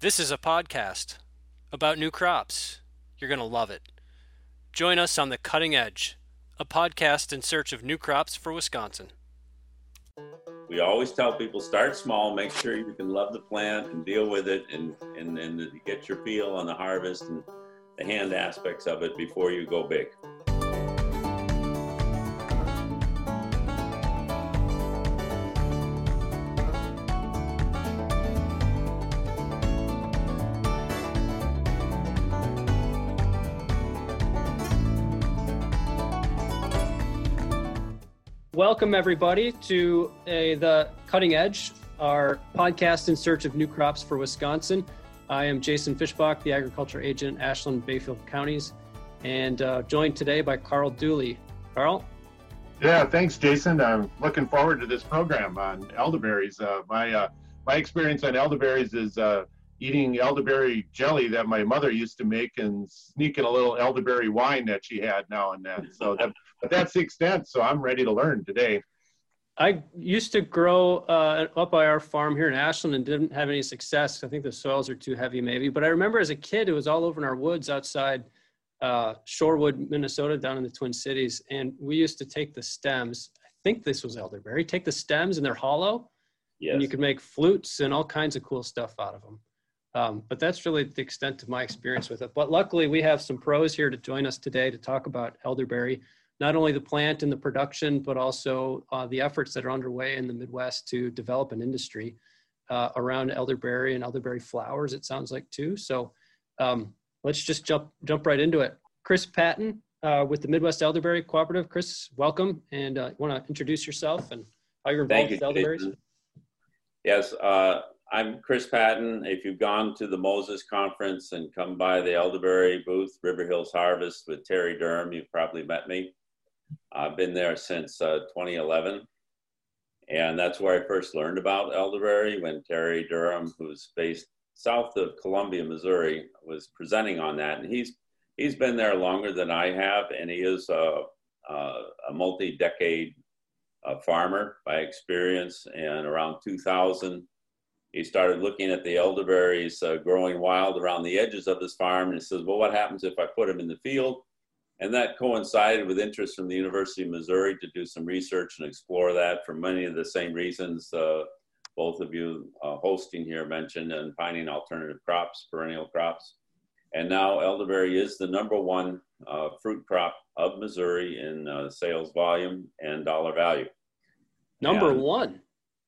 This is a podcast about new crops. You're going to love it. Join us on The Cutting Edge, a podcast in search of new crops for Wisconsin. We always tell people start small, make sure you can love the plant and deal with it and, and, and get your feel on the harvest and the hand aspects of it before you go big. Welcome, everybody, to the Cutting Edge, our podcast in search of new crops for Wisconsin. I am Jason Fischbach, the agriculture agent Ashland Bayfield counties, and uh, joined today by Carl Duley. Carl? Yeah, thanks, Jason. I'm looking forward to this program on elderberries. Uh, my uh, my experience on elderberries is uh, eating elderberry jelly that my mother used to make and sneaking a little elderberry wine that she had now and then. So that, but that's the extent. So I'm ready to learn today. I used to grow uh, up by our farm here in Ashland and didn't have any success. I think the soils are too heavy, maybe. But I remember as a kid, it was all over in our woods outside uh, Shorewood, Minnesota, down in the Twin Cities. And we used to take the stems. I think this was elderberry. Take the stems and they're hollow. Yes. And you could make flutes and all kinds of cool stuff out of them. Um, but that's really the extent of my experience with it. But luckily, we have some pros here to join us today to talk about elderberry, not only the plant and the production, but also uh, the efforts that are underway in the Midwest to develop an industry uh, around elderberry and elderberry flowers. It sounds like too. So um, let's just jump jump right into it. Chris Patton uh, with the Midwest Elderberry Cooperative. Chris, welcome, and uh, want to introduce yourself and how you're involved Thank with elderberries. Yes. Uh, I'm Chris Patton. If you've gone to the Moses conference and come by the elderberry booth, River Hills Harvest with Terry Durham, you've probably met me. I've been there since uh, 2011. And that's where I first learned about elderberry when Terry Durham, who's based south of Columbia, Missouri, was presenting on that. And he's, he's been there longer than I have, and he is a, a, a multi decade uh, farmer by experience. And around 2000, he started looking at the elderberries uh, growing wild around the edges of his farm and he says well what happens if i put them in the field and that coincided with interest from the university of missouri to do some research and explore that for many of the same reasons uh, both of you uh, hosting here mentioned and finding alternative crops perennial crops and now elderberry is the number one uh, fruit crop of missouri in uh, sales volume and dollar value number and one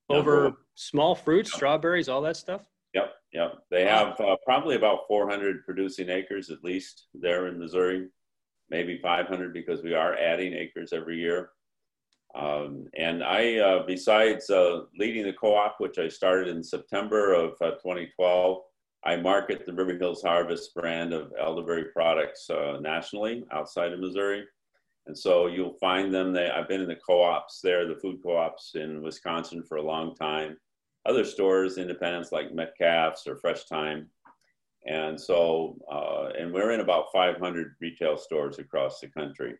over number small fruits, yep. strawberries, all that stuff? Yep, yep. They have uh, probably about 400 producing acres at least there in Missouri, maybe 500 because we are adding acres every year. Um, and I, uh, besides uh, leading the co-op, which I started in September of uh, 2012, I market the River Hills Harvest brand of elderberry products uh, nationally outside of Missouri. And so you'll find them. They, I've been in the co-ops there, the food co-ops in Wisconsin for a long time other stores, independents like Metcalfe's or Fresh Thyme. And so, uh, and we're in about 500 retail stores across the country.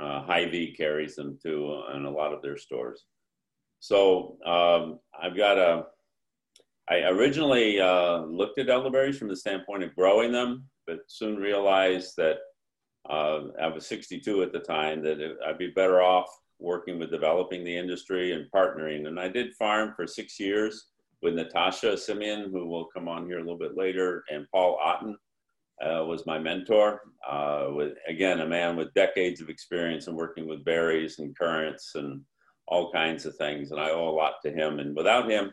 Uh, Hy-Vee carries them too in a lot of their stores. So um, I've got a, I originally uh, looked at elderberries from the standpoint of growing them, but soon realized that uh, I was 62 at the time, that it, I'd be better off working with developing the industry and partnering. And I did farm for six years with Natasha Simeon, who will come on here a little bit later, and Paul Otten uh, was my mentor. Uh, with again, a man with decades of experience in working with berries and currants and all kinds of things, and I owe a lot to him. And without him,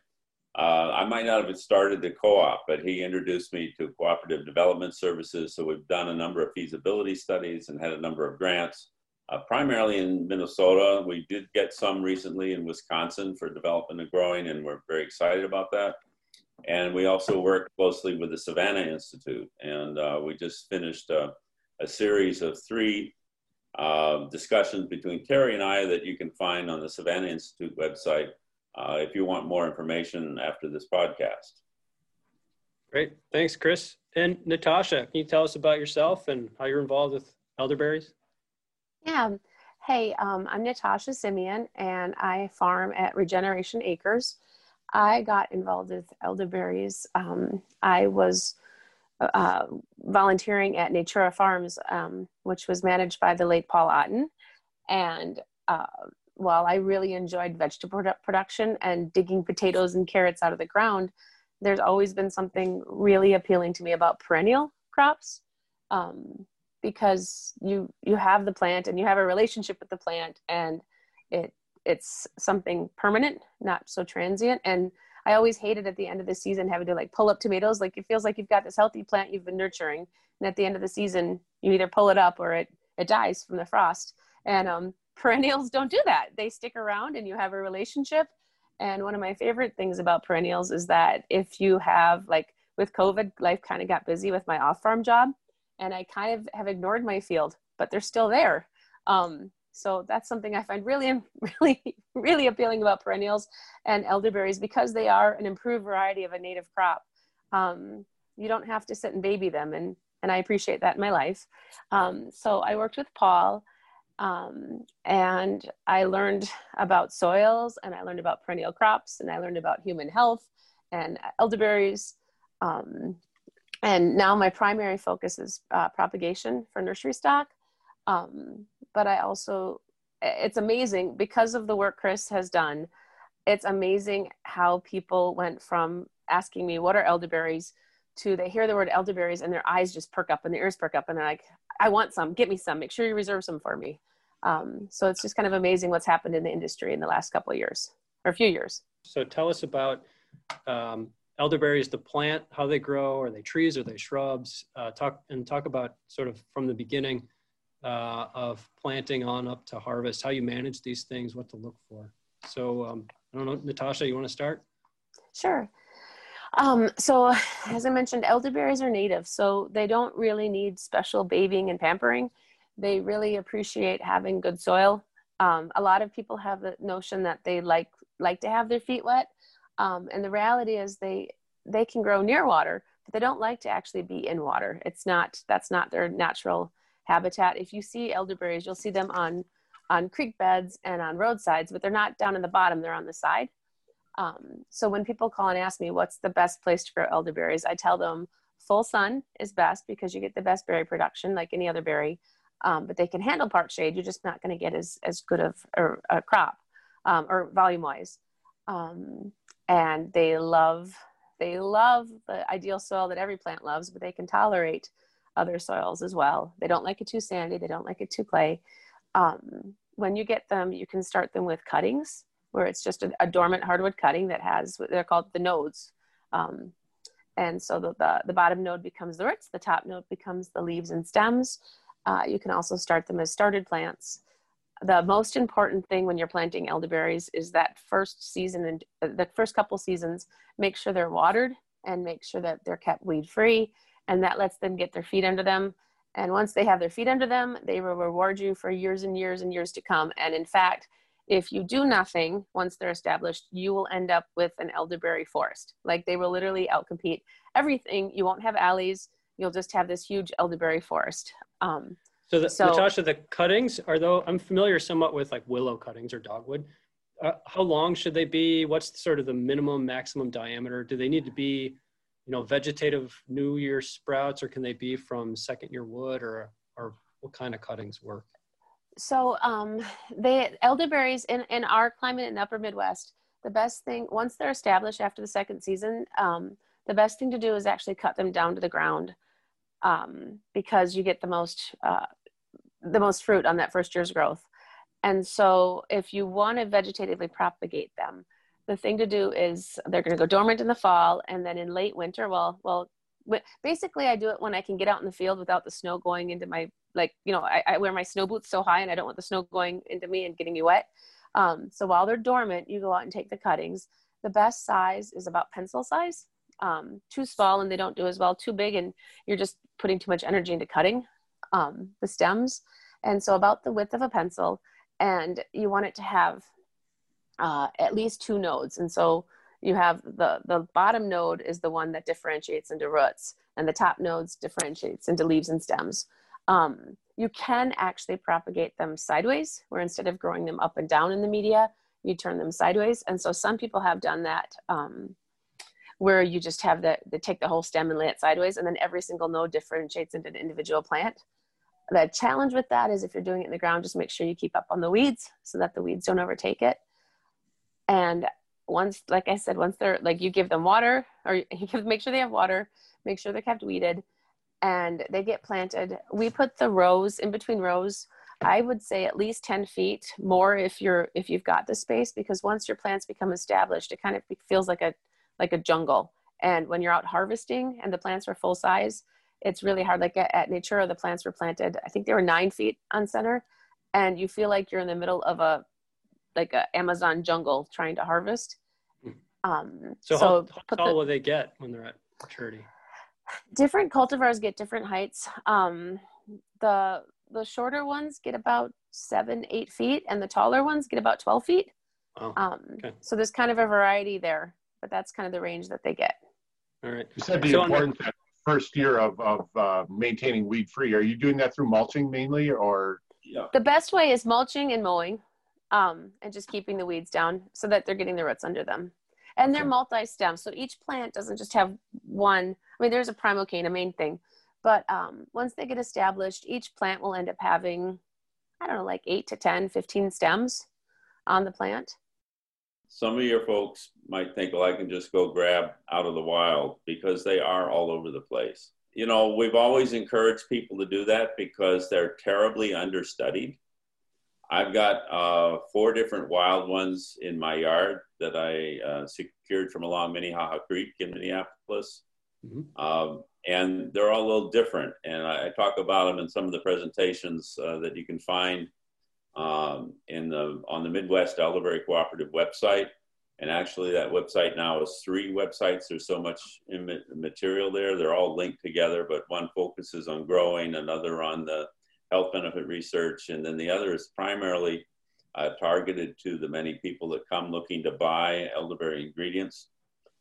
uh, I might not have started the co-op, but he introduced me to cooperative development services. So we've done a number of feasibility studies and had a number of grants uh, primarily in Minnesota. We did get some recently in Wisconsin for developing and growing, and we're very excited about that. And we also work closely with the Savannah Institute, and uh, we just finished a, a series of three uh, discussions between Terry and I that you can find on the Savannah Institute website uh, if you want more information after this podcast. Great. Thanks, Chris. And Natasha, can you tell us about yourself and how you're involved with elderberries? Yeah. Hey, um, I'm Natasha Simeon, and I farm at Regeneration Acres. I got involved with elderberries. Um, I was uh, volunteering at Natura Farms, um, which was managed by the late Paul Otten. And uh, while I really enjoyed vegetable production and digging potatoes and carrots out of the ground, there's always been something really appealing to me about perennial crops um, because you you have the plant and you have a relationship with the plant and it it's something permanent, not so transient. And I always hated at the end of the season having to like pull up tomatoes. Like it feels like you've got this healthy plant you've been nurturing, and at the end of the season, you either pull it up or it it dies from the frost. And um, perennials don't do that. They stick around, and you have a relationship. And one of my favorite things about perennials is that if you have like with COVID, life kind of got busy with my off farm job, and I kind of have ignored my field, but they're still there. Um, so that's something I find really, really, really appealing about perennials and elderberries because they are an improved variety of a native crop. Um, you don't have to sit and baby them, and and I appreciate that in my life. Um, so I worked with Paul, um, and I learned about soils, and I learned about perennial crops, and I learned about human health and elderberries. Um, and now my primary focus is uh, propagation for nursery stock. Um, but I also, it's amazing because of the work Chris has done. It's amazing how people went from asking me, What are elderberries? to they hear the word elderberries and their eyes just perk up and their ears perk up and they're like, I want some, get me some, make sure you reserve some for me. Um, so it's just kind of amazing what's happened in the industry in the last couple of years or a few years. So tell us about um, elderberries, the plant, how they grow. Are they trees? Are they shrubs? Uh, talk and talk about sort of from the beginning uh, of planting on up to harvest, how you manage these things, what to look for. So um, I don't know, Natasha, you want to start? Sure. Um, so as I mentioned, elderberries are native, so they don't really need special babying and pampering. They really appreciate having good soil. Um, a lot of people have the notion that they like like to have their feet wet, um, and the reality is they they can grow near water, but they don't like to actually be in water. It's not that's not their natural habitat. If you see elderberries, you'll see them on on creek beds and on roadsides, but they're not down in the bottom; they're on the side. Um, so when people call and ask me what's the best place to grow elderberries, I tell them full sun is best because you get the best berry production, like any other berry. Um, but they can handle part shade. You're just not going to get as as good of a, a crop um, or volume wise. Um, and they love they love the ideal soil that every plant loves, but they can tolerate other soils as well. They don't like it too sandy, they don't like it too clay. Um, when you get them, you can start them with cuttings, where it's just a, a dormant hardwood cutting that has, they're called the nodes. Um, and so the, the, the, bottom node becomes the roots, the top node becomes the leaves and stems. Uh, you can also start them as started plants. The most important thing when you're planting elderberries is that first season and uh, the first couple seasons, make sure they're watered and make sure that they're kept weed free and that lets them get their feet under them. And once they have their feet under them, they will reward you for years and years and years to come. And in fact, if you do nothing once they're established, you will end up with an elderberry forest. Like they will literally outcompete everything. You won't have alleys. You'll just have this huge elderberry forest. Um, so, the, so, Natasha, the cuttings are though I'm familiar somewhat with like willow cuttings or dogwood. Uh, how long should they be? What's sort of the minimum maximum diameter? Do they need to be you know, vegetative new year sprouts, or can they be from second year wood, or or what kind of cuttings work? So um, they elderberries in in our climate in Upper Midwest, the best thing once they're established after the second season, um, the best thing to do is actually cut them down to the ground um, because you get the most uh, the most fruit on that first year's growth. And so, if you want to vegetatively propagate them, the thing to do is they're going to go dormant in the fall and then in late winter well well basically i do it when i can get out in the field without the snow going into my like you know i, I wear my snow boots so high and i don't want the snow going into me and getting me wet. Um, so while they're dormant you go out and take the cuttings. The best size is about pencil size um, too small and they don't do as well too big and you're just putting too much energy into cutting um, the stems and so about the width of a pencil and you want it to have uh, at least two nodes. And so you have the, the bottom node is the one that differentiates into roots and the top nodes differentiates into leaves and stems. Um, you can actually propagate them sideways where instead of growing them up and down in the media, you turn them sideways. And so some people have done that um, where you just have the, the take the whole stem and lay it sideways and then every single node differentiates into an individual plant. The challenge with that is if you're doing it in the ground, just make sure you keep up on the weeds so that the weeds don't overtake it. And once, like I said, once they're like you give them water or you give, make sure they have water, make sure they're kept weeded and they get planted. We put the rows in between rows. I would say at least 10 feet more if you're if you've got the space because once your plants become established, it kind of feels like a like a jungle. And when you're out harvesting and the plants are full size, it's really hard. Like at, at Natura, the plants were planted, I think they were nine feet on center. And you feel like you're in the middle of a, like a Amazon jungle trying to harvest. Hmm. Um, so, so how, how tall the, will they get when they're at maturity? Different cultivars get different heights. Um, the, the shorter ones get about seven, eight feet, and the taller ones get about 12 feet. Oh, um, okay. So there's kind of a variety there, but that's kind of the range that they get. All right. You said the so importance the, first year of, of uh, maintaining weed free. Are you doing that through mulching mainly or? Yeah. The best way is mulching and mowing um, and just keeping the weeds down so that they're getting the roots under them. And they're multi-stem. So each plant doesn't just have one. I mean, there's a primocane, a main thing. But um, once they get established, each plant will end up having, I don't know, like 8 to 10, 15 stems on the plant some of your folks might think, well, I can just go grab out of the wild because they are all over the place. You know, we've always encouraged people to do that because they're terribly understudied. I've got uh, four different wild ones in my yard that I uh, secured from along Minnehaha Creek in Minneapolis. Mm-hmm. Um, and they're all a little different. And I, I, talk about them in some of the presentations uh, that you can find um, in the on the Midwest Elderberry Cooperative website. And actually, that website now is three websites. There's so much material there. They're all linked together, but one focuses on growing, another on the health benefit research, and then the other is primarily uh, targeted to the many people that come looking to buy elderberry ingredients.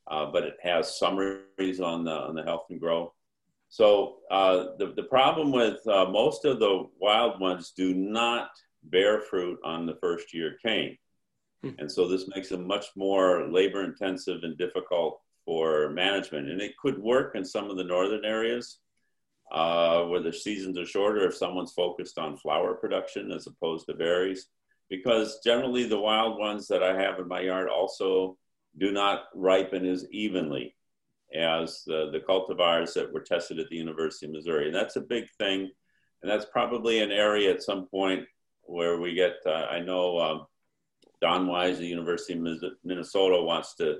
Uh, but it has summaries on the on the health and grow. So uh, the the problem with uh, most of the wild ones do not bear fruit on the first year cane. Hmm. And so this makes them much more labor intensive and difficult for management. And it could work in some of the northern areas uh, where the seasons are shorter if someone's focused on flower production as opposed to berries. Because generally, the wild ones that I have in my yard also do not ripen as evenly as the, the cultivars that were tested at the University of Missouri. And that's a big thing. And that's probably an area at some point where we get, uh, I know um, Don Wyse, the University of Minnesota, wants to,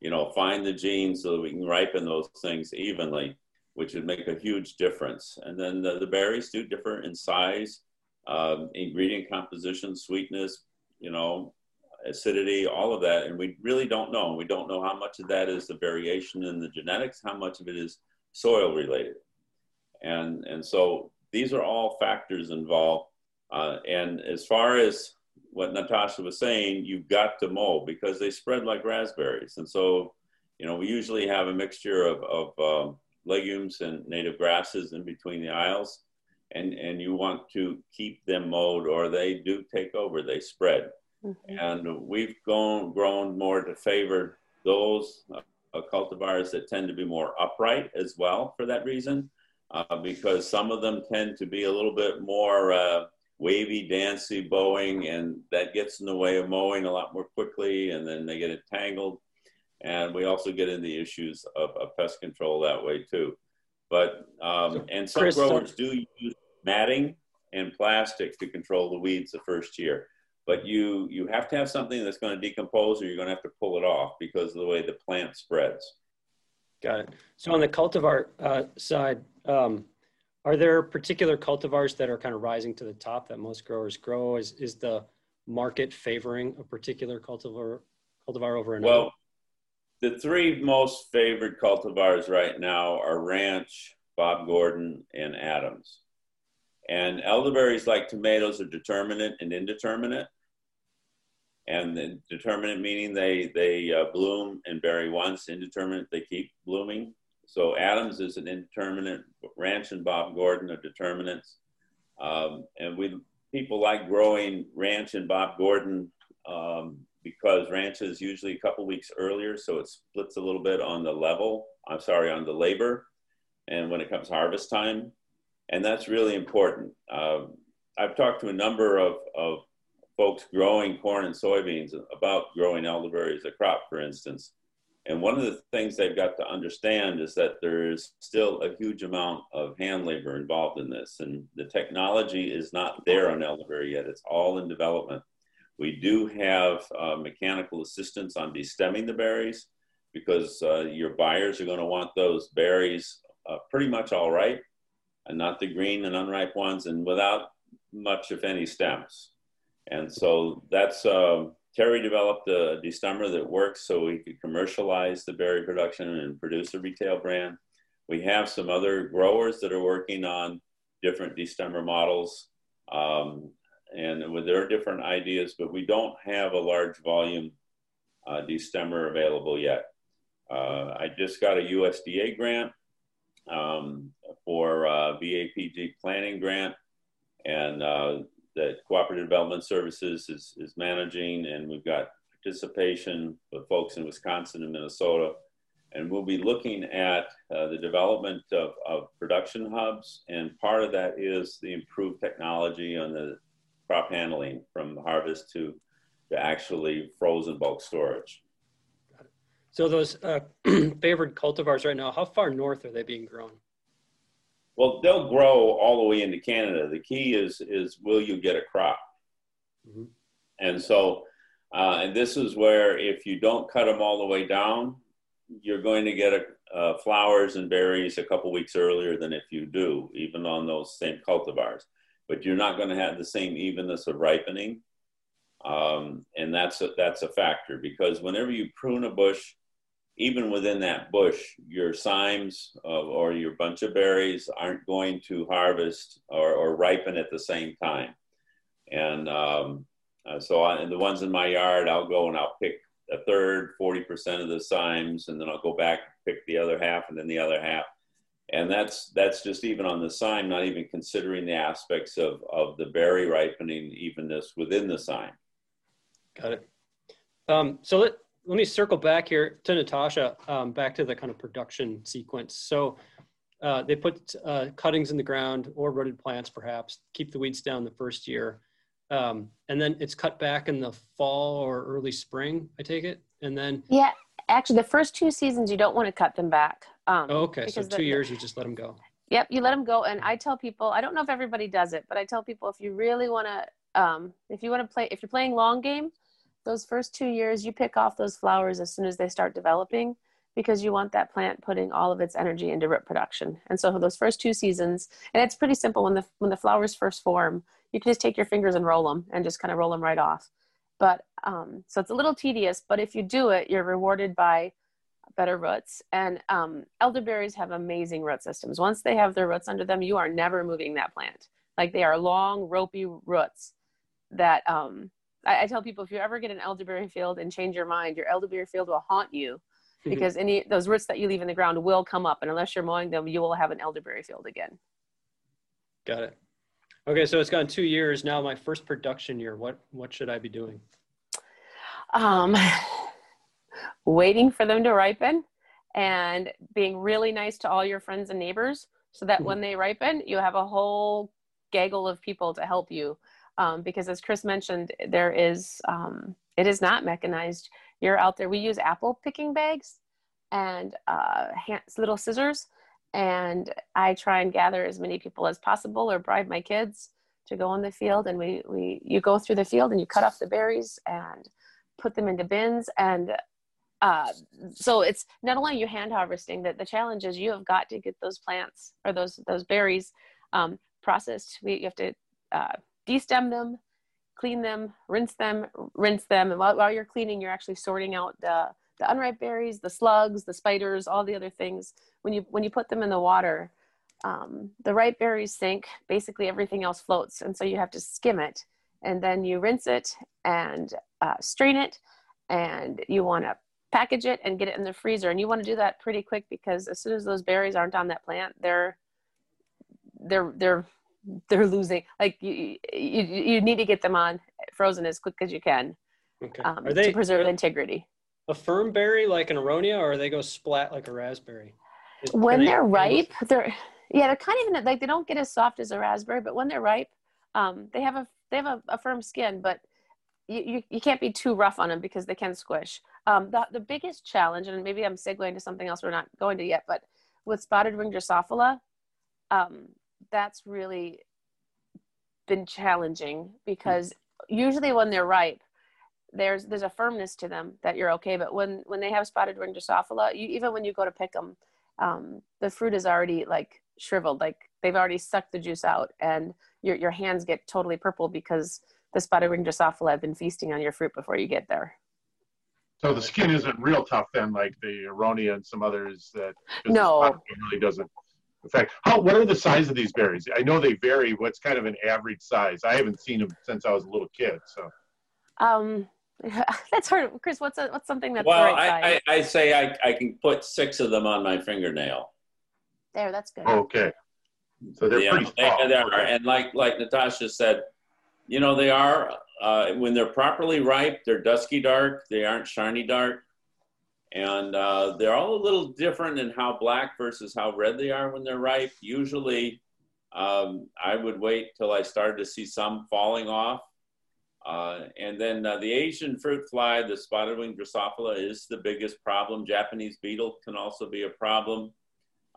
you know, find the genes so that we can ripen those things evenly, which would make a huge difference. And then the, the berries do differ in size, um, ingredient composition, sweetness, you know, acidity, all of that. And we really don't know. We don't know how much of that is the variation in the genetics, how much of it is soil related. And, and so these are all factors involved uh, and as far as what Natasha was saying, you've got to mow because they spread like raspberries. And so, you know, we usually have a mixture of, of um, legumes and native grasses in between the aisles. And, and you want to keep them mowed or they do take over, they spread. Mm-hmm. And we've gone, grown more to favor those uh, cultivars that tend to be more upright as well for that reason, uh, because some of them tend to be a little bit more uh, wavy, dancy bowing, and that gets in the way of mowing a lot more quickly, and then they get entangled. And we also get into the issues of, of pest control that way too. But um, and some Chris, growers do use matting and plastic to control the weeds the first year. But you you have to have something that's going to decompose, or you're going to have to pull it off because of the way the plant spreads. Got it. So on the cultivar uh, side, um, are there particular cultivars that are kind of rising to the top that most growers grow? Is, is the market favoring a particular cultivar, cultivar over another? Well, the three most favored cultivars right now are Ranch, Bob Gordon, and Adams. And elderberries, like tomatoes, are determinate and indeterminate. And determinate meaning they, they uh, bloom and berry once, indeterminate, they keep blooming. So Adams is an indeterminate. Ranch and Bob Gordon are determinants. Um, and we people like growing Ranch and Bob Gordon um, because ranch is usually a couple weeks earlier, so it splits a little bit on the level. I'm sorry, on the labor, and when it comes harvest time, and that's really important. Uh, I've talked to a number of, of folks growing corn and soybeans about growing elderberry as a crop, for instance. And one of the things they've got to understand is that there's still a huge amount of hand labor involved in this. And the technology is not there on elderberry yet, it's all in development. We do have uh, mechanical assistance on destemming the berries because uh, your buyers are going to want those berries uh, pretty much all ripe and not the green and unripe ones and without much, if any, stems. And so that's uh, Terry developed a destemmer that works so we could commercialize the berry production and produce a retail brand. We have some other growers that are working on different destemmer models. Um, and with their different ideas, but we don't have a large volume uh, destemmer available yet. Uh, I just got a USDA grant um, for uh, VAPG planning grant, and uh, that Cooperative Development Services is, is managing, and we've got participation with folks in Wisconsin and Minnesota. And we'll be looking at uh, the development of, of production hubs, and part of that is the improved technology on the crop handling from harvest to, to actually frozen bulk storage. So those uh, favored cultivars right now, how far north are they being grown? Well, they'll grow all the way into Canada. The key is is will you get a crop? Mm-hmm. And so, uh, and this is where if you don't cut them all the way down, you're going to get a, uh, flowers and berries a couple weeks earlier than if you do, even on those same cultivars. But you're not going to have the same evenness of ripening, um, and that's a, that's a factor because whenever you prune a bush, even within that bush, your cymes uh, or your bunch of berries aren't going to harvest or, or ripen at the same time. And um, uh, so, I, and the ones in my yard, I'll go and I'll pick a third, 40% of the cymes, and then I'll go back, pick the other half, and then the other half. And that's that's just even on the cyme, not even considering the aspects of, of the berry ripening evenness within the cyme. Got it. Um, so let, let me circle back here to Natasha, um, back to the kind of production sequence. So uh, they put uh, cuttings in the ground or rooted plants, perhaps, keep the weeds down the first year. Um, and then it's cut back in the fall or early spring, I take it. And then. Yeah, actually, the first two seasons, you don't want to cut them back. Um, oh, okay. So two the, years, you just let them go. Yep, you let them go. And I tell people, I don't know if everybody does it, but I tell people if you really want to, um, if you want to play, if you're playing long game, those first two years you pick off those flowers as soon as they start developing because you want that plant putting all of its energy into root production. And so those first two seasons and it's pretty simple. When the when the flowers first form you can just take your fingers and roll them and just kind of roll them right off. But um, so it's a little tedious but if you do it you're rewarded by better roots. And um, elderberries have amazing root systems. Once they have their roots under them you are never moving that plant. Like they are long ropey roots that um, I, I, tell people if you ever get an elderberry field and change your mind, your elderberry field will haunt you because any those roots that you leave in the ground will come up, and unless you're mowing them, you will have an elderberry field again. Got it. Okay, so it's gone two years now. My first production year. What what should I be doing? Um, waiting for them to ripen, and being really nice to all your friends and neighbors, so that mm-hmm. when they ripen, you have a whole gaggle of people to help you um, because as Chris mentioned, there is, um, it is not mechanized. You're out there, we use apple picking bags and uh, little scissors. And I try and gather as many people as possible or bribe my kids to go in the field. And we, we, you go through the field and you cut off the berries and put them into bins. And uh, so it's not only you hand harvesting that the challenge is you have got to get those plants or those, those berries um, processed. We, you have to uh, destem them, clean them, rinse them, rinse them. And while, while you're cleaning, you're actually sorting out the, the unripe berries, the slugs, the spiders, all the other things. When you, when you put them in the water, um, the ripe berries sink, basically everything else floats. And so you have to skim it and then you rinse it and uh, strain it and you want to package it and get it in the freezer. And you want to do that pretty quick because as soon as those berries aren't on that plant, they're they're they're they're losing like you, you you need to get them on frozen as quick as you can Okay. um, are they to preserve integrity. a firm berry like an aronia, or they go splat like a raspberry? Is- when they- they're ripe they're yeah they're kind of in like they don't get as soft as a raspberry but when they're ripe um, they have a they have a, a firm skin but you, you, you can't be too rough on them because they can squish um, the, the biggest challenge and maybe i'm segueing to something else we're not going to yet but with spotted wing drosophila um, that's really been challenging because usually when they're ripe there's there's a firmness to them that you're okay but when when they have spotted wing drosophila you, even when you go to pick them um, the fruit is already like shriveled, like they've already sucked the juice out, and your your hands get totally purple because the spotted wing drosophila have been feasting on your fruit before you get there. So the skin isn't real tough then, like the aronia and some others that No. really doesn't affect. How? What are the size of these berries? I know they vary. What's kind of an average size? I haven't seen them since I was a little kid. So Um, that's hard, Chris. What's a, what's something that's Well, the right size? I, I, I say I, I can put six of them on my fingernail. there, that's good. okay, so they're Yeah, pretty they- they are. And like like Natasha said, you know they are uh, when they're properly ripe. They're dusky dark. They aren't shiny dark, and uh, they're all a little different in how black versus how red they are when they're ripe. Usually, um, I would wait till I started to see some falling off. Uh, and then uh, the Asian fruit fly, the spotted wing Drosophila, is the biggest problem. Japanese beetle can also be a problem.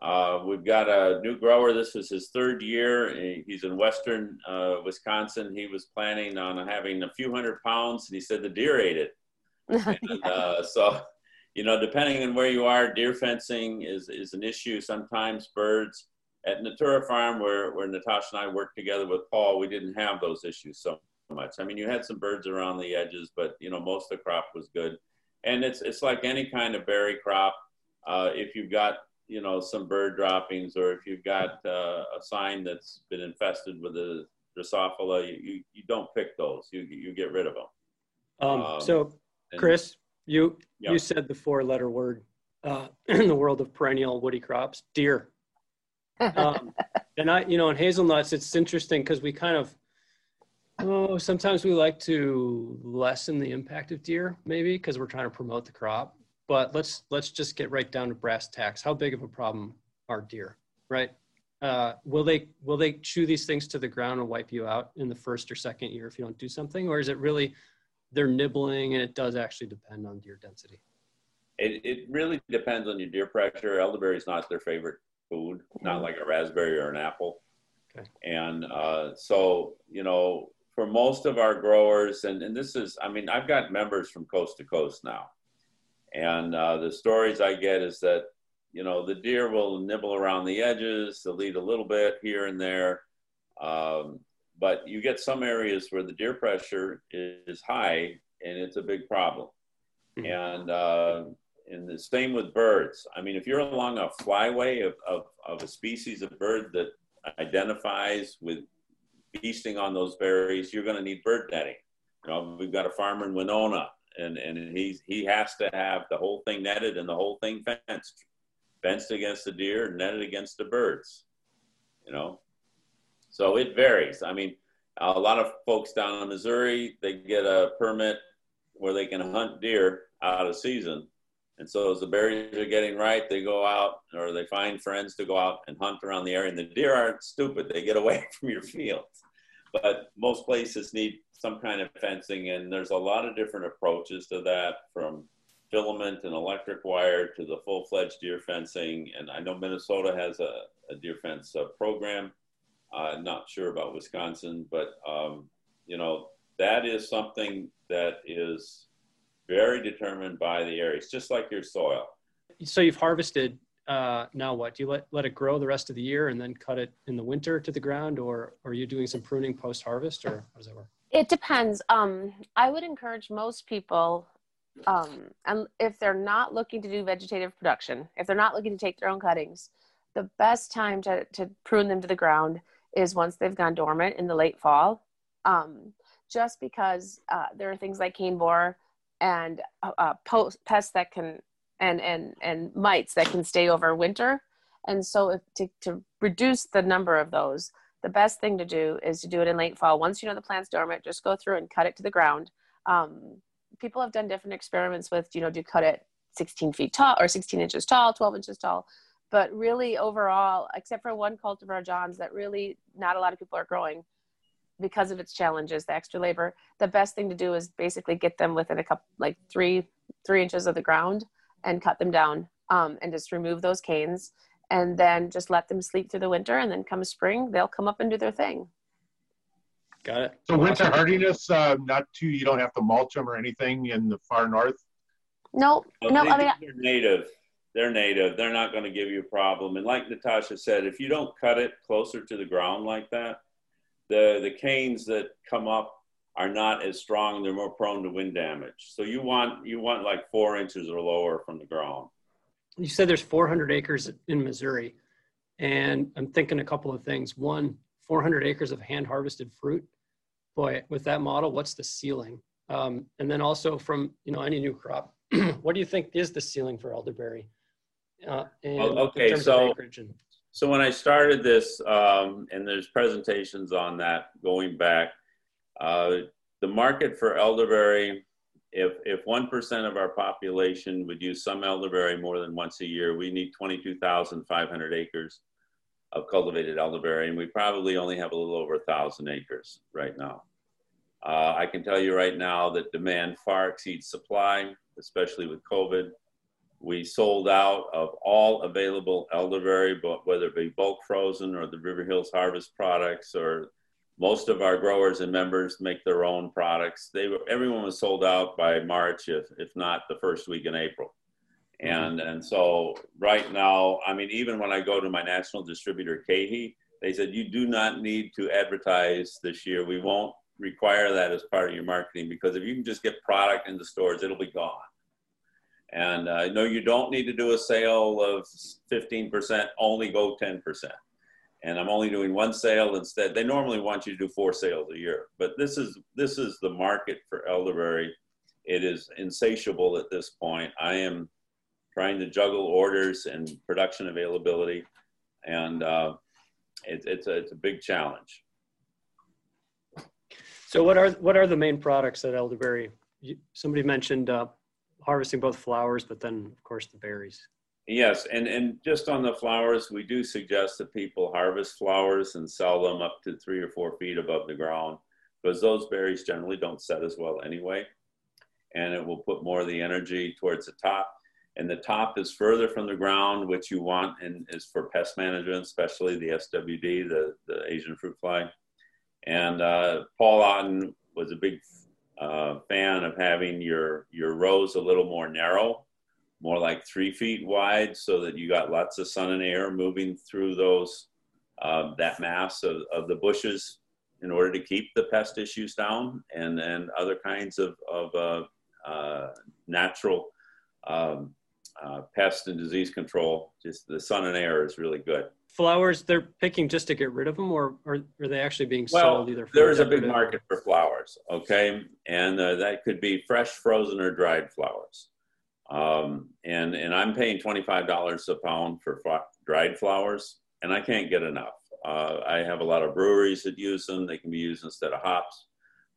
Uh, we've got a new grower. This is his third year. He's in western uh, Wisconsin. He was planning on having a few hundred pounds, and he said the deer ate it. And, uh, so, you know, depending on where you are, deer fencing is, is an issue. Sometimes birds. At Natura Farm, where, where Natasha and I worked together with Paul, we didn't have those issues so much. I mean, you had some birds around the edges, but, you know, most of the crop was good. And it's, it's like any kind of berry crop. Uh, if you've got you know some bird droppings or if you've got uh, a cyme that's been infested with a drosophila you, you, you don't pick those you, you get rid of them Um, Um, so, Chris, you Yeah. you said the four-letter word uh, in the world of perennial woody crops, deer. Um, and I, you know, in hazelnuts, it's interesting because we kind of, oh, sometimes we like to lessen the impact of deer, maybe because we're trying to promote the crop. But let's let's just get right down to brass tacks. How big of a problem are deer, right? Uh, will they will they chew these things to the ground and wipe you out in the first or second year if you don't do something, or is it really they're nibbling and it does actually depend on deer density? it, it really depends on your deer pressure. Elderberry is not their favorite food not like a raspberry or an apple. Okay. and uh, so you know for most of our growers and, and this is i mean i've got members from coast to coast now. And uh, the stories i get is that you know the deer will nibble around the edges they'll eat a little bit here and there. Um, but you get some areas where the deer pressure is high and it's a big problem. Mhm. and uh, and the same with birds. I mean if you're along a flyway of, of, of a species of bird that identifies with feasting on those berries you're going to need bird netting. You know we've got a farmer in winona and and he's he has to have the whole thing netted and the whole thing fenced. Fenced against the deer netted against the birds. You know so it varies. I mean a lot of folks down in missouri they get a permit where they can hunt deer out of season. And so as the berries are getting ripe they go out or they find friends to go out and hunt around the area. And the deer aren't stupid. They get away from your fields but most places need some kind of fencing and there's a lot of different approaches to that from filament and electric wire to the full-fledged deer fencing. And i know minnesota has a, a deer fence uh, program uh, not sure about wisconsin but um, you know that is something that is very determined by the areas just like your soil So you've harvested. Uh, now what? Do you let let it grow the rest of the year and then cut it in the winter to the ground, or, or are you doing some pruning post harvest, or how does that work? It depends. Um, I would encourage most people, um, and if they're not looking to do vegetative production, if they're not looking to take their own cuttings, the best time to, to prune them to the ground is once they've gone dormant in the late fall. Um, just because uh, there are things like cane borer and uh, uh, post, pests that can and and and mites that can stay over winter, and so if to, to reduce the number of those, the best thing to do is to do it in late fall. Once you know the plant's dormant, just go through and cut it to the ground. Um, people have done different experiments with, you know, do cut it 16 feet tall or 16 inches tall, 12 inches tall. But really, overall, except for one cultivar, John's, that really not a lot of people are growing because of its challenges, the extra labor. The best thing to do is basically get them within a couple, like three, three inches of the ground and cut them down um, and just remove those canes and then just let them sleep through the winter. And then come spring, they'll come up and do their thing. Got it. So winter hardiness, uh, not too, you don't have to mulch them or anything in the far north? No, Well, no, I mean, they're native. They're native. They're not going to give you a problem. And like Natasha said, if you don't cut it closer to the ground like that, the the canes that come up are not as strong. They're more prone to wind damage. So you want you want like four inches or lower from the ground. You said there's 400 acres in Missouri, and I'm thinking a couple of things. One, 400 acres of hand harvested fruit. Boy, with that model, what's the ceiling? Um, and then also from you know any new crop, what do you think is the ceiling for elderberry? Uh, Oh, okay, so- and So when I started this, um, and there's presentations on that going back, uh, the market for elderberry, if if one percent of our population would use some elderberry more than once a year, we need 22,500 acres of cultivated elderberry, and we probably only have a little over a thousand acres right now. Uh, I can tell you right now that demand far exceeds supply, especially with COVID. We sold out of all available elderberry, but whether it be bulk frozen or the River Hills Harvest products, or most of our growers and members make their own products. They were, everyone was sold out by March, if, if not the first week in April. Mm-hmm. And, and so right now, I mean, even when I go to my national distributor, KeHE, they said, you do not need to advertise this year. We won't require that as part of your marketing because if you can just get product in the stores, it'll be gone. And uh, no, you don't need to do a sale of 15%, only go 10%. And I'm only doing one sale instead. They normally want you to do four sales a year, but this is this is the market for elderberry. It is insatiable at this point. I am trying to juggle orders and production availability, and uh, it, it's a it's a big challenge. So what are what are the main products at elderberry? Somebody mentioned uh, harvesting both flowers, but then of course the berries. Yes, and, and just on the flowers, we do suggest that people harvest flowers and sell them up to three or four feet above the ground because those berries generally don't set as well anyway. And it will put more of the energy towards the top. And the top is further from the ground, which you want and is for pest management, especially the SWD, the, the Asian fruit fly. And uh, Paul Otten was a big uh, fan of having your, your rows a little more narrow more like three feet wide so that you got lots of sun and air moving through those uh, that mass of, of the bushes in order to keep the pest issues down and, and other kinds of, of uh, uh, natural um, uh, pest and disease control. Just the sun and air is really good. Flowers, they're picking just to get rid of them, or, or are they actually being Well, sold either? for there is a big market for flowers, okay? And uh, that could be fresh, frozen, or dried flowers. Um, and, and I'm paying $25 a pound for fl- dried flowers, and I can't get enough. Uh, I have a lot of breweries that use them. They can be used instead of hops.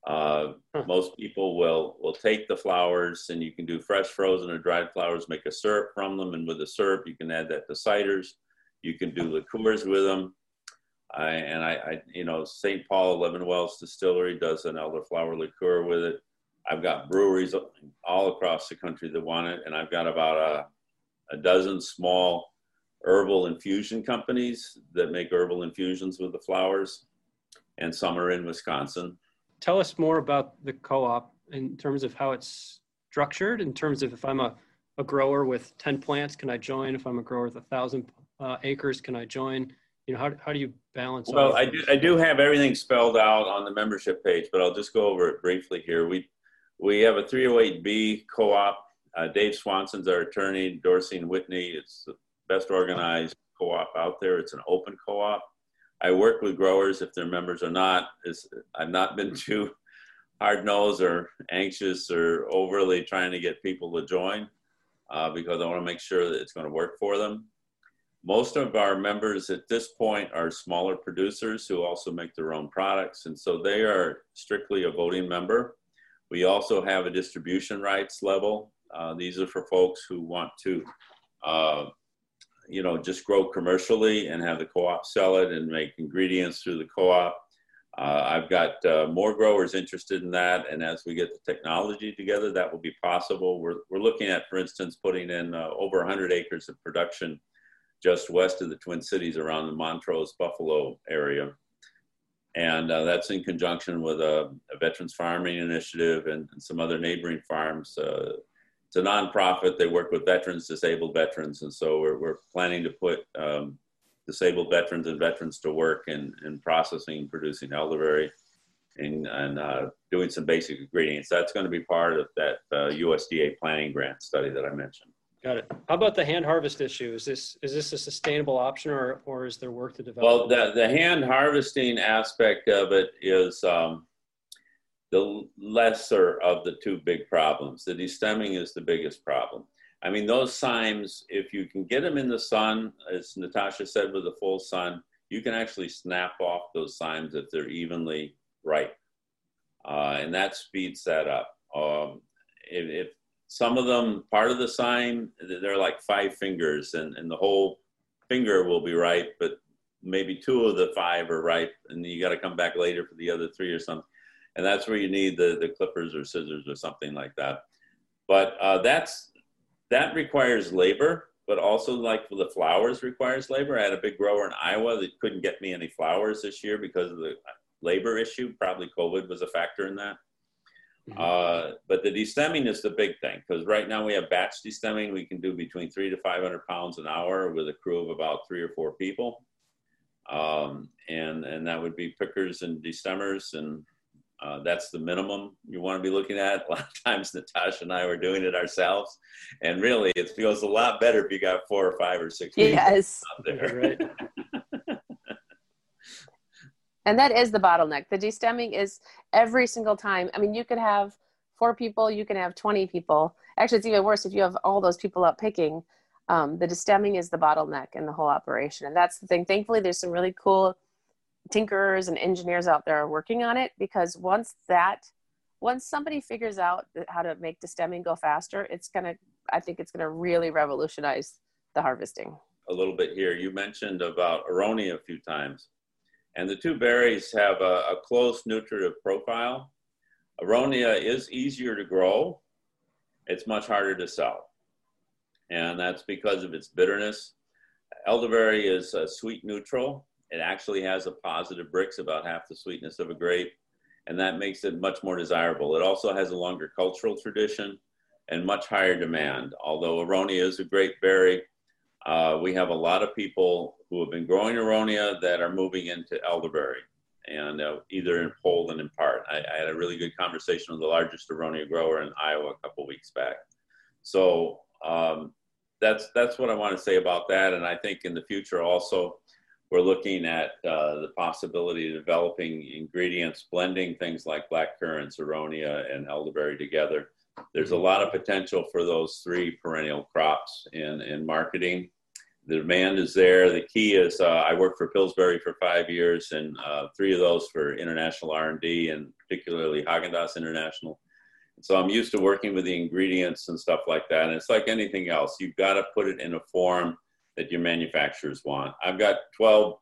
Uh, Huh. most people will, will take the flowers and you can do fresh, frozen, or dried flowers, make a syrup from them. And with the syrup, you can add that to ciders. You can do liqueurs with them. I, and I, I, you know, St. Paul Lemonwells Distillery does an elderflower liqueur with it. I've got breweries all across the country that want it, and I've got about a, a dozen small herbal infusion companies that make herbal infusions with the flowers, and some are in Wisconsin. Tell us more about the co-op in terms of how it's structured. In terms of if I'm a, a grower with ten plants, can I join? If I'm a grower with a thousand uh, acres, can I join? You know, how, how do you balance? Well, I do. I do have everything spelled out on the membership page, but I'll just go over it briefly here. We, we have a 308B co-op. Uh, Dave Swanson's our attorney, Dorsey and Whitney. It's the best organized co-op out there. It's an open co-op. I work with growers if they're members or not. It's, I've not been too hard nosed or anxious or overly trying to get people to join uh, because I want to make sure that it's going to work for them. Most of our members at this point are smaller producers who also make their own products, and so they are strictly a voting member. We also have a distribution rights level. Uh, these are for folks who want to, uh, you know, just grow commercially and have the co-op sell it and make ingredients through the co-op. Uh, I've got uh, more growers interested in that, and as we get the technology together, that will be possible. We're, we're looking at, for instance, putting in uh, over 100 acres of production just west of the Twin Cities around the Montrose Buffalo area. And uh, that's in conjunction with a, a veterans farming initiative and, and, some other neighboring farms. Uh, it's a nonprofit. They work with veterans, disabled veterans. And so we're, we're planning to put um, disabled veterans and veterans to work in, in processing, and producing elderberry, and, and uh, doing some basic ingredients. That's going to be part of that uh, USDA planning grant study that I mentioned. Got it. How about the hand harvest issue? Is this is this a sustainable option, or or is there work to develop? Well, the the hand harvesting aspect of it is um, the lesser of the two big problems. The destemming is the biggest problem. I mean, those cymes, if you can get them in the sun, as Natasha said, with the full sun, you can actually snap off those cymes if they're evenly ripe. Uh, and that speeds that up. Um, if, if, some of them, part of the cyme they're like five fingers, and, and the whole finger will be ripe, but maybe two of the five are ripe, and you got to come back later for the other three or something. And that's where you need the, the clippers or scissors or something like that. But uh, that's that requires labor, but also like the flowers requires labor. I had a big grower in Iowa that couldn't get me any flowers this year because of the labor issue. Probably COVID was a factor in that. Mm-hmm. Uh, but the destemming is the big thing because right now we have batch destemming. We can do between three to 500 pounds an hour with a crew of about three or four people. Um, and, and that would be pickers and destemmers and uh, that's the minimum you want to be looking at. A lot of times, Natasha and I were doing it ourselves, and really, it feels a lot better if you got four or five or six. Yes, right. and that is the bottleneck. The destemming is every single time. I mean, you could have four people, you can have twenty people. Actually, it's even worse if you have all those people out picking. Um, the destemming is the bottleneck in the whole operation, and that's the thing. Thankfully, there's some really cool tinkerers and engineers out there working on it because once that once somebody figures out how to make destemming go faster it's going to i think it's going to really revolutionize the harvesting a little bit here you mentioned about aronia a few times and the two berries have a, a close nutritive profile. Aronia is easier to grow. It's much harder to sell. And that's because of its bitterness. Elderberry is a sweet neutral. It actually has a positive Brix, about half the sweetness of a grape, and that makes it much more desirable. It also has a longer cultural tradition and much higher demand. Although aronia is a great berry, uh, we have a lot of people who have been growing aronia that are moving into elderberry, and uh, either in whole and in part. I, I, had a really good conversation with the largest aronia grower in Iowa a couple weeks back. So um, that's that's what I want to say about that. And I think in the future also we're looking at uh, the possibility of developing ingredients, blending things like black currants, aronia, and elderberry together. There's a lot of potential for those three perennial crops in, in marketing. The demand is there. The key is uh, I worked for Pillsbury for five years, and uh, three of those for international R&D, and particularly Haagen-Dazs International. So I'm used to working with the ingredients and stuff like that. And it's like anything else. You've got to put it in a form that your manufacturers want. I've got 12.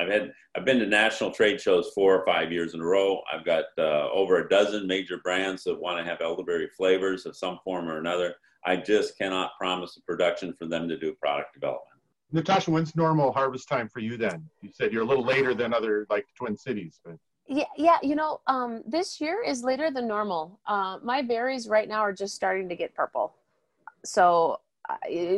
I've had I've been to national trade shows four or five years in a row. I've got uh, over a dozen major brands that want to have elderberry flavors of some form or another. I just cannot promise a production for them to do product development. Natasha, when's normal harvest time for you then? You said you're a little later than other like Twin Cities, but yeah, yeah. You know, um, this year is later than normal. Uh, my berries right now are just starting to get purple, so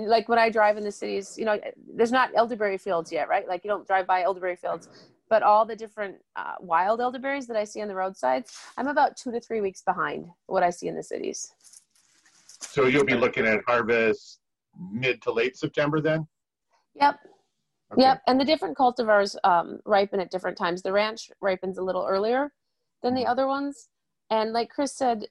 like when I drive in the cities, you know, there's not elderberry fields yet, right? Like you don't drive by elderberry fields, but all the different uh, wild elderberries that I see on the roadsides, I'm about two to three weeks behind what I see in the cities. So you'll be looking at harvest mid to late September then? Yep. Okay. Yep. And the different cultivars um, ripen at different times. The ranch ripens a little earlier than the mm-hmm. other ones. And like Chris said,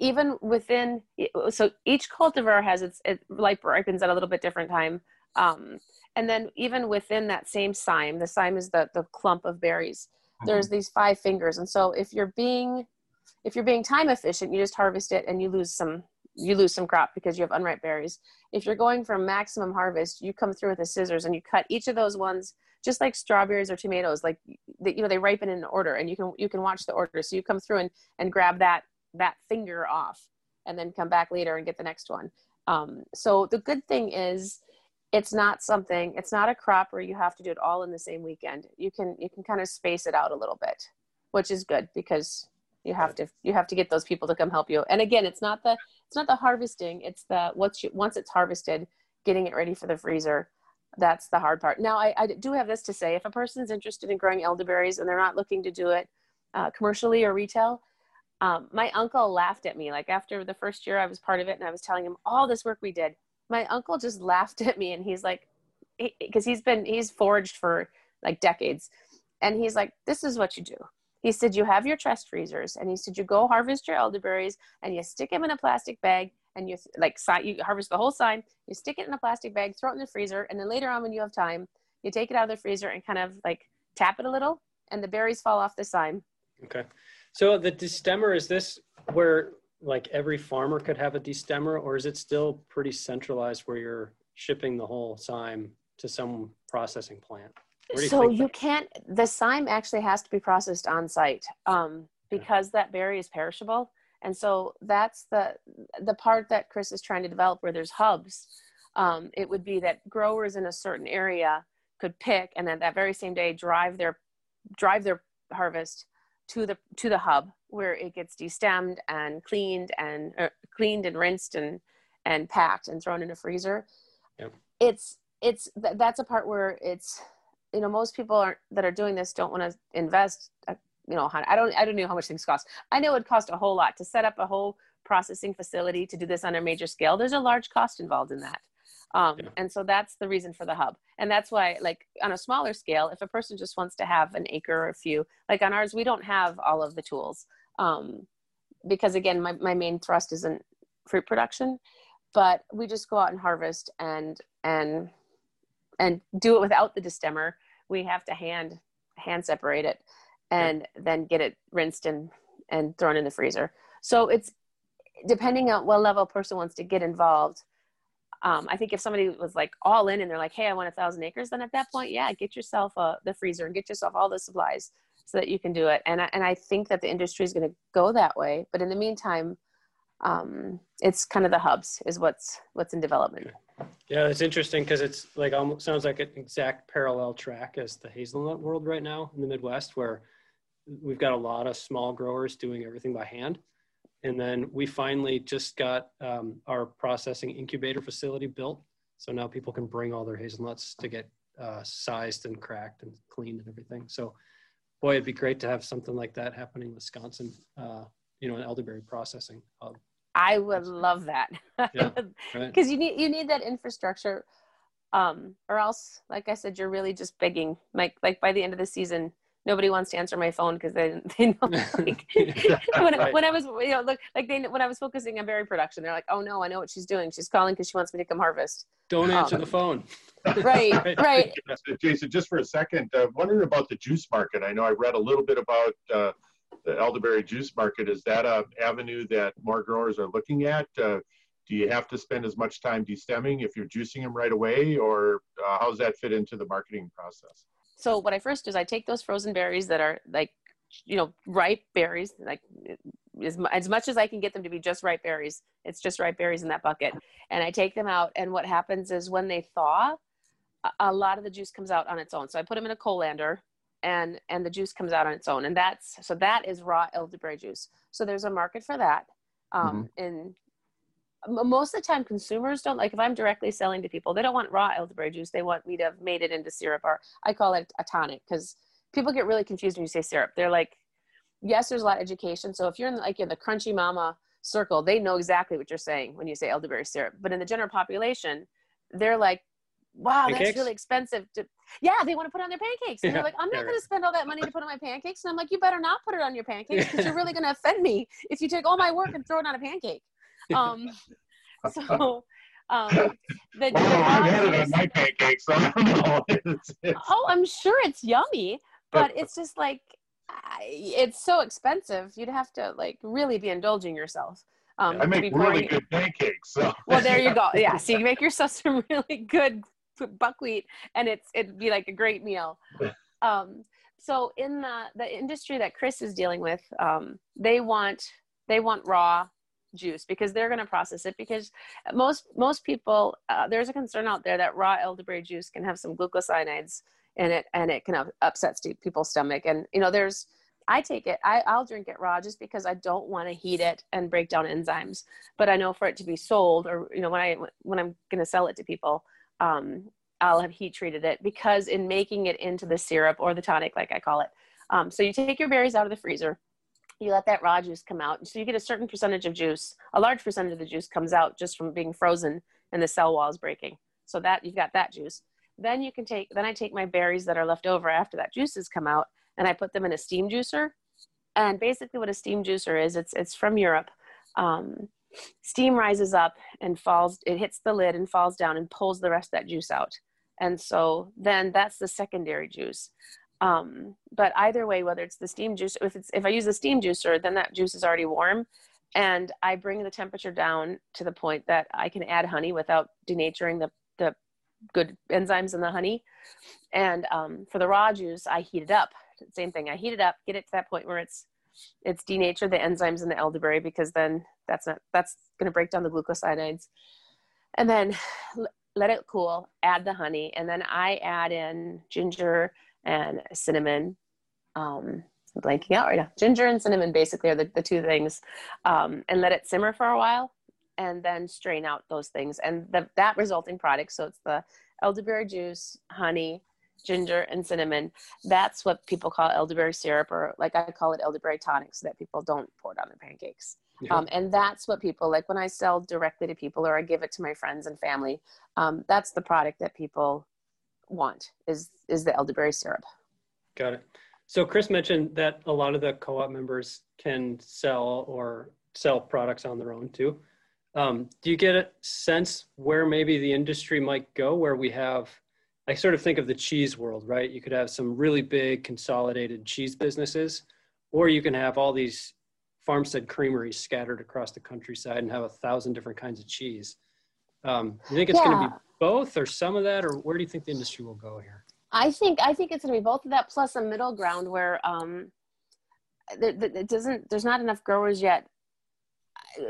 even within so each cultivar has its it like ripens at a little bit different time um, and then even within that same cyme the cyme is the the clump of berries mm-hmm. there's these five fingers and so if you're being if you're being time efficient, you just harvest it and you lose some you lose some crop because you have unripe berries. If you're going for maximum harvest, you come through with the scissors and you cut each of those ones just like strawberries or tomatoes like you know they ripen in order and you can you can watch the order so you come through and and grab that that finger off and then come back later and get the next one. Um, so the good thing is it's not something it's not a crop where you have to do it all in the same weekend. You can you can kind of space it out a little bit which is good because you have to you have to get those people to come help you. And again it's not the it's not the harvesting it's the what's you, once it's harvested getting it ready for the freezer. That's the hard part. Now I, I do have this to say if a person's interested in growing elderberries and they're not looking to do it uh, commercially or retail um, my uncle laughed at me like after the first year i was part of it and i was telling him all this work we did my uncle just laughed at me and he's like because he, he's been he's foraged for like decades and he's like this is what you do he said, You have your chest freezers. And he said, You go harvest your elderberries and you stick them in a plastic bag and you like you harvest the whole cyme, you stick it in a plastic bag, throw it in the freezer. And then later on, when you have time, you take it out of the freezer and kind of like tap it a little and the berries fall off the cyme. Okay. So the destemmer, is this where like every farmer could have a destemmer or is it still pretty centralized where you're shipping the whole cyme to some processing plant? You so you can't. The cyme actually has to be processed on site um, because that berry is perishable, and so that's the the part that Chris is trying to develop where there's hubs. Um, it would be that growers in a certain area could pick and then that very same day drive their drive their harvest to the to the hub where it gets destemmed and cleaned and uh, cleaned and rinsed and and packed and thrown in a freezer. Yep. It's it's th- that's a part where it's you know most people are that are doing this don't want to invest uh, you know i don't i don't know how much things cost i know it cost a whole lot to set up a whole processing facility to do this on a major scale there's a large cost involved in that um, yeah. and so that's the reason for the hub and that's why like on a smaller scale if a person just wants to have an acre or a few like on ours we don't have all of the tools um, because again my, my main thrust isn't fruit production but we just go out and harvest and and and do it without the destemmer we have to hand hand separate it and yeah. then get it rinsed and and thrown in the freezer so it's depending on what level person wants to get involved um, i think if somebody was like all in and they're like hey i want a thousand acres then at that point yeah get yourself the freezer and get yourself all the supplies so that you can do it and I, and I think that the industry is going to go that way but in the meantime um, it's kind of the hubs is what's what's in development yeah, it's interesting because it's like almost sounds like an exact parallel track as the hazelnut world right now in the Midwest, where we've got a lot of small growers doing everything by hand. And then we finally just got um, our processing incubator facility built. So now people can bring all their hazelnuts to get uh, sized and cracked and cleaned and everything. So, boy, it'd be great to have something like that happening in Wisconsin, uh, you know, an elderberry processing hub. I would love that because yeah, right. you need you need that infrastructure, um, or else, like I said, you're really just begging. Like like by the end of the season, nobody wants to answer my phone because they they know like when, right. when I was you know look like they when I was focusing on berry production, they're like, oh no, I know what she's doing. She's calling because she wants me to come harvest. Don't answer um, the phone. right, right. Jason, just for a second, uh, wondering about the juice market. I know I read a little bit about. Uh, the elderberry juice market is that a avenue that more growers are looking at uh, do you have to spend as much time destemming if you're juicing them right away or uh, how does that fit into the marketing process so what i first do is i take those frozen berries that are like you know ripe berries like as, as much as i can get them to be just ripe berries it's just ripe berries in that bucket. And i take them out and what happens is when they thaw a lot of the juice comes out on its own. So i put them in a colander and and the juice comes out on its own. And that's so that is raw elderberry juice. So there's a market for that um mm-hmm. and most of the time consumers don't like if i'm directly selling to people they don't want raw elderberry juice they want me to have made it into syrup or i call it a tonic because people get really confused when you say syrup they're like yes there's a lot of education so if you're in like in the crunchy mama circle they know exactly what you're saying when you say elderberry syrup but in the general population they're like wow, pancakes? that's really expensive. To, yeah, they want to put on their pancakes. And yeah, they're like, I'm not going to spend all that money to put on my pancakes. And I'm like, you better not put it on your pancakes because you're really going to offend me if you take all my work and throw it on a pancake. Um, so, um, the, well, I've had it on my pancakes. So I don't know. oh, I'm sure it's yummy, but it's just like it's so expensive. You'd have to like really be indulging yourself. Um, I make really good pancakes. So. Well, there you go. Yeah, so you can make yourself some really good buckwheat, and it's it'd be like a great meal. Um, so in the the industry that Chris is dealing with, um, they want they want raw juice because they're going to process it because most most people uh, there's a concern out there that raw elderberry juice can have some glucosides in it and it can upset people's stomach. And you know there's i take it I, i'll drink it raw just because i don't want to heat it and break down enzymes. But i know for it to be sold or you know when i when i'm going to sell it to people um, i'll have heat treated it because in making it into the syrup or the tonic like i call it um, so you take your berries out of the freezer you let that raw juice come out. So you get a certain percentage of juice. A large percentage of the juice comes out just from being frozen and the cell wall is breaking. So that you've got that juice. Then you can take, then I take my berries that are left over after that juice has come out and I put them in a steam juicer. And basically what a steam juicer is, it's, it's from Europe. Um, steam rises up and falls, it hits the lid and falls down and pulls the rest of that juice out. And so then that's the secondary juice. Um, but either way, whether it's the steam juice, if it's if I use the steam juicer, then that juice is already warm, and I bring the temperature down to the point that I can add honey without denaturing the the good enzymes in the honey. And um, for the raw juice, I heat it up. Same thing. I heat it up, get it to that point where it's it's denatured the enzymes in the elderberry because then that's not that's going to break down the glucosides. And then let it cool. Add the honey, and then I add in ginger and cinnamon. Um, I'm blanking out right now. Ginger and cinnamon basically are the, the two things. Um, and let it simmer for a while and then strain out those things. And the, that resulting product, so it's the elderberry juice, honey, ginger, and cinnamon. That's what people call elderberry syrup, or like I call it elderberry tonic, so that people don't pour it on their pancakes. Yeah. Um, and that's what people like when I sell directly to people or I give it to my friends and family. Um, that's the product that people want is is the elderberry syrup. Got it. So Chris mentioned that a lot of the co-op members can sell or sell products on their own too. Um, do you get a sense where maybe the industry might go where we have I sort of think of the cheese world, right? You could have some really big consolidated cheese businesses, or you can have all these farmstead creameries scattered across the countryside and have a thousand different kinds of cheese. Um, you think it's yeah. going to be both or some of that, or where do you think the industry will go here? I think I think it's going to be both of that plus a middle ground where um, it doesn't. There's not enough growers yet.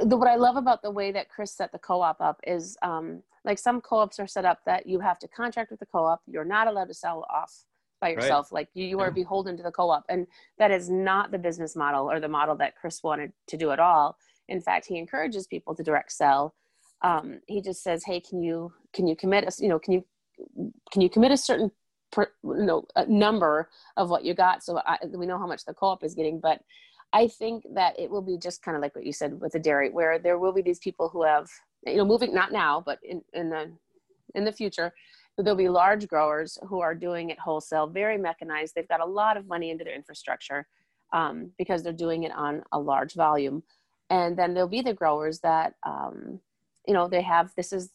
The, what I love about the way that Chris set the co-op up is um, like some co-ops are set up that you have to contract with the co-op. You're not allowed to sell off by yourself. Right. Like you, you are yeah. beholden to the co-op, and that is not the business model or the model that Chris wanted to do at all. In fact, he encourages people to direct sell um, he just says, "Hey, can you can you commit a you know can you can you commit a certain per, you know number of what you got so I, we know how much the co-op is getting." But I think that it will be just kind of like what you said with the dairy, where there will be these people who have you know moving not now, but in in the in the future. There'll be large growers who are doing it wholesale, very mechanized. They've got a lot of money into their infrastructure um, because they're doing it on a large volume. And then there'll be the growers that um, you know they have this is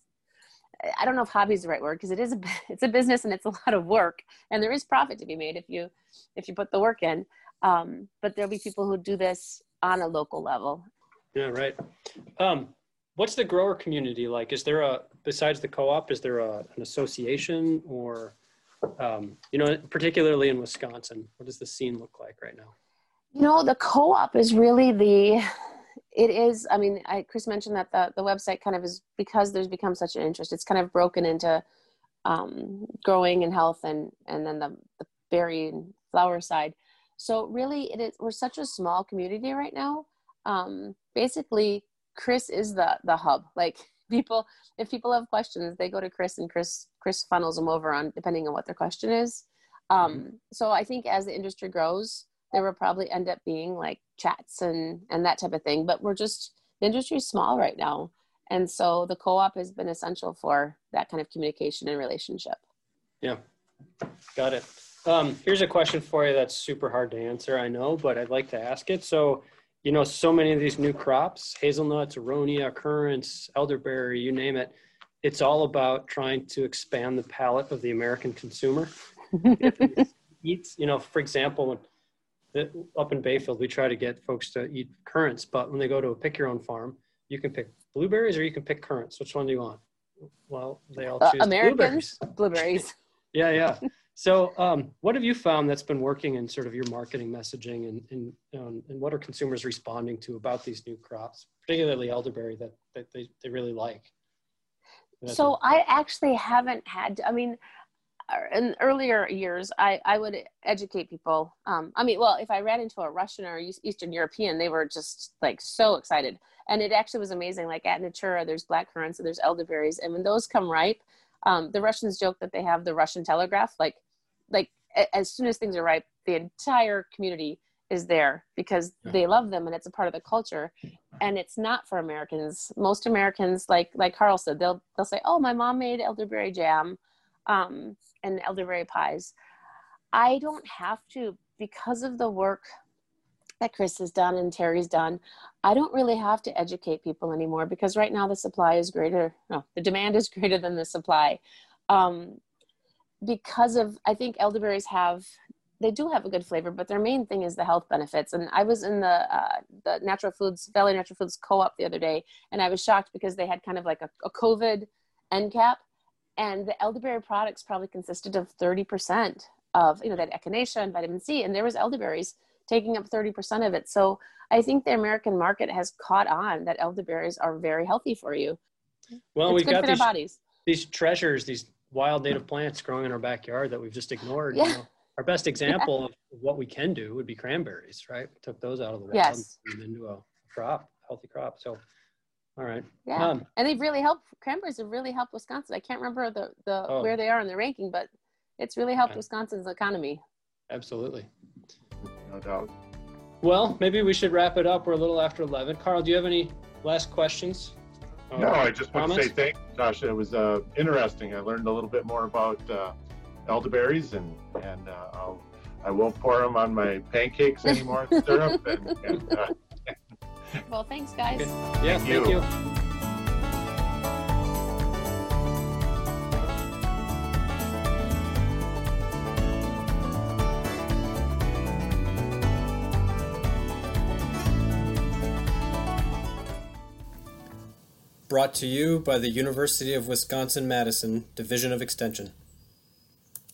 i don't know if hobby is the right word because it is a it's a business and it's a lot of work and there is profit to be made if you if you put the work in. Um, but there'll be people who do this on a local level. Yeah right. Um, what's the grower community like? Is there a besides the co-op is there a, an association or um, you know particularly in wisconsin what does the scene look like right now? You know the co-op is really the it is i mean I, chris mentioned that the, the website kind of is because there's become such an interest it's kind of broken into um, growing and health and and then the, the berry and flower side. So really it is we're such a small community right now. Um, basically chris is the the hub. Like people if people have questions they go to chris and chris chris funnels them over on depending on what their question is. Um, mm-hmm. so i think as the industry grows there will probably end up being like chats and and that type of thing but we're just the industry's small right now. And so the co-op has been essential for that kind of communication and relationship. Yeah. Got it. Um, here's a question for you that's super hard to answer i know but i'd like to ask it. So you know so many of these new crops hazelnuts aronia currants elderberry you name it it's all about trying to expand the palate of the american consumer. Eats you know for example that up in Bayfield, we try to get folks to eat currants, but when they go to a pick your own farm, you can pick blueberries or you can pick currants. Which one do you want? Well, they all Uh, choose Americans, blueberries. blueberries. Yeah, yeah. So, um, what have you found that's been working in sort of your marketing messaging, and and um, and what are consumers responding to about these new crops, particularly elderberry that that they, they really like? So I actually haven't had. To, I mean, uh, in earlier years, I I would educate people. Um, I mean, well, if I ran into a Russian or Eastern European, they were just like so excited, and it actually was amazing. Like at Natura, there's black currants and there's elderberries, and when those come ripe, um, the Russians joke that they have the Russian telegraph. Like, like as soon as things are ripe, the entire community is there because Yeah. they love them and it's a part of the culture and it's not for Americans. Most Americans, like like Carl said, they'll they'll say, "Oh, my mom made elderberry jam, um, and elderberry pies." I don't have to because of the work that Chris has done and Terry's done. I don't really have to educate people anymore because right now the supply is greater. No, the demand is greater than the supply. Um, because of, I think elderberries have they do have a good flavor, but their main thing is the health benefits. And I was in the uh, the Natural Foods Valley Natural Foods Co-op the other day, and I was shocked because they had kind of like a, a COVID end cap, and the elderberry products probably consisted of thirty percent of you know that echinacea and vitamin C, and there was elderberries taking up thirty percent of it. So I think the American market has caught on that elderberries are very healthy for you. well, it's we've got these bodies. these treasures, these wild native plants growing in our backyard that we've just ignored. Yeah. You know, our best example of what we can do would be cranberries, right? We took those out of the wild Yes. and into a crop, healthy crop. So, all right. Yeah. Um, and they've really helped cranberries have really helped wisconsin i can't remember the, the Oh. where they are in the ranking but it's really helped Okay. wisconsin's economy absolutely. No doubt. Well, maybe we should wrap it up. We're a little after 11. Carl, do you have any last questions? No, Uh, I just want to say comments? thank you, Tasha. It was uh, interesting. I learned a little bit more about uh, elderberries, and and uh, I'll, I won't pour them on my pancakes anymore. syrup and, and uh, well thanks guys Okay. Yeah, Thank thank you. you. Brought to you by the University of Wisconsin Madison Division of Extension.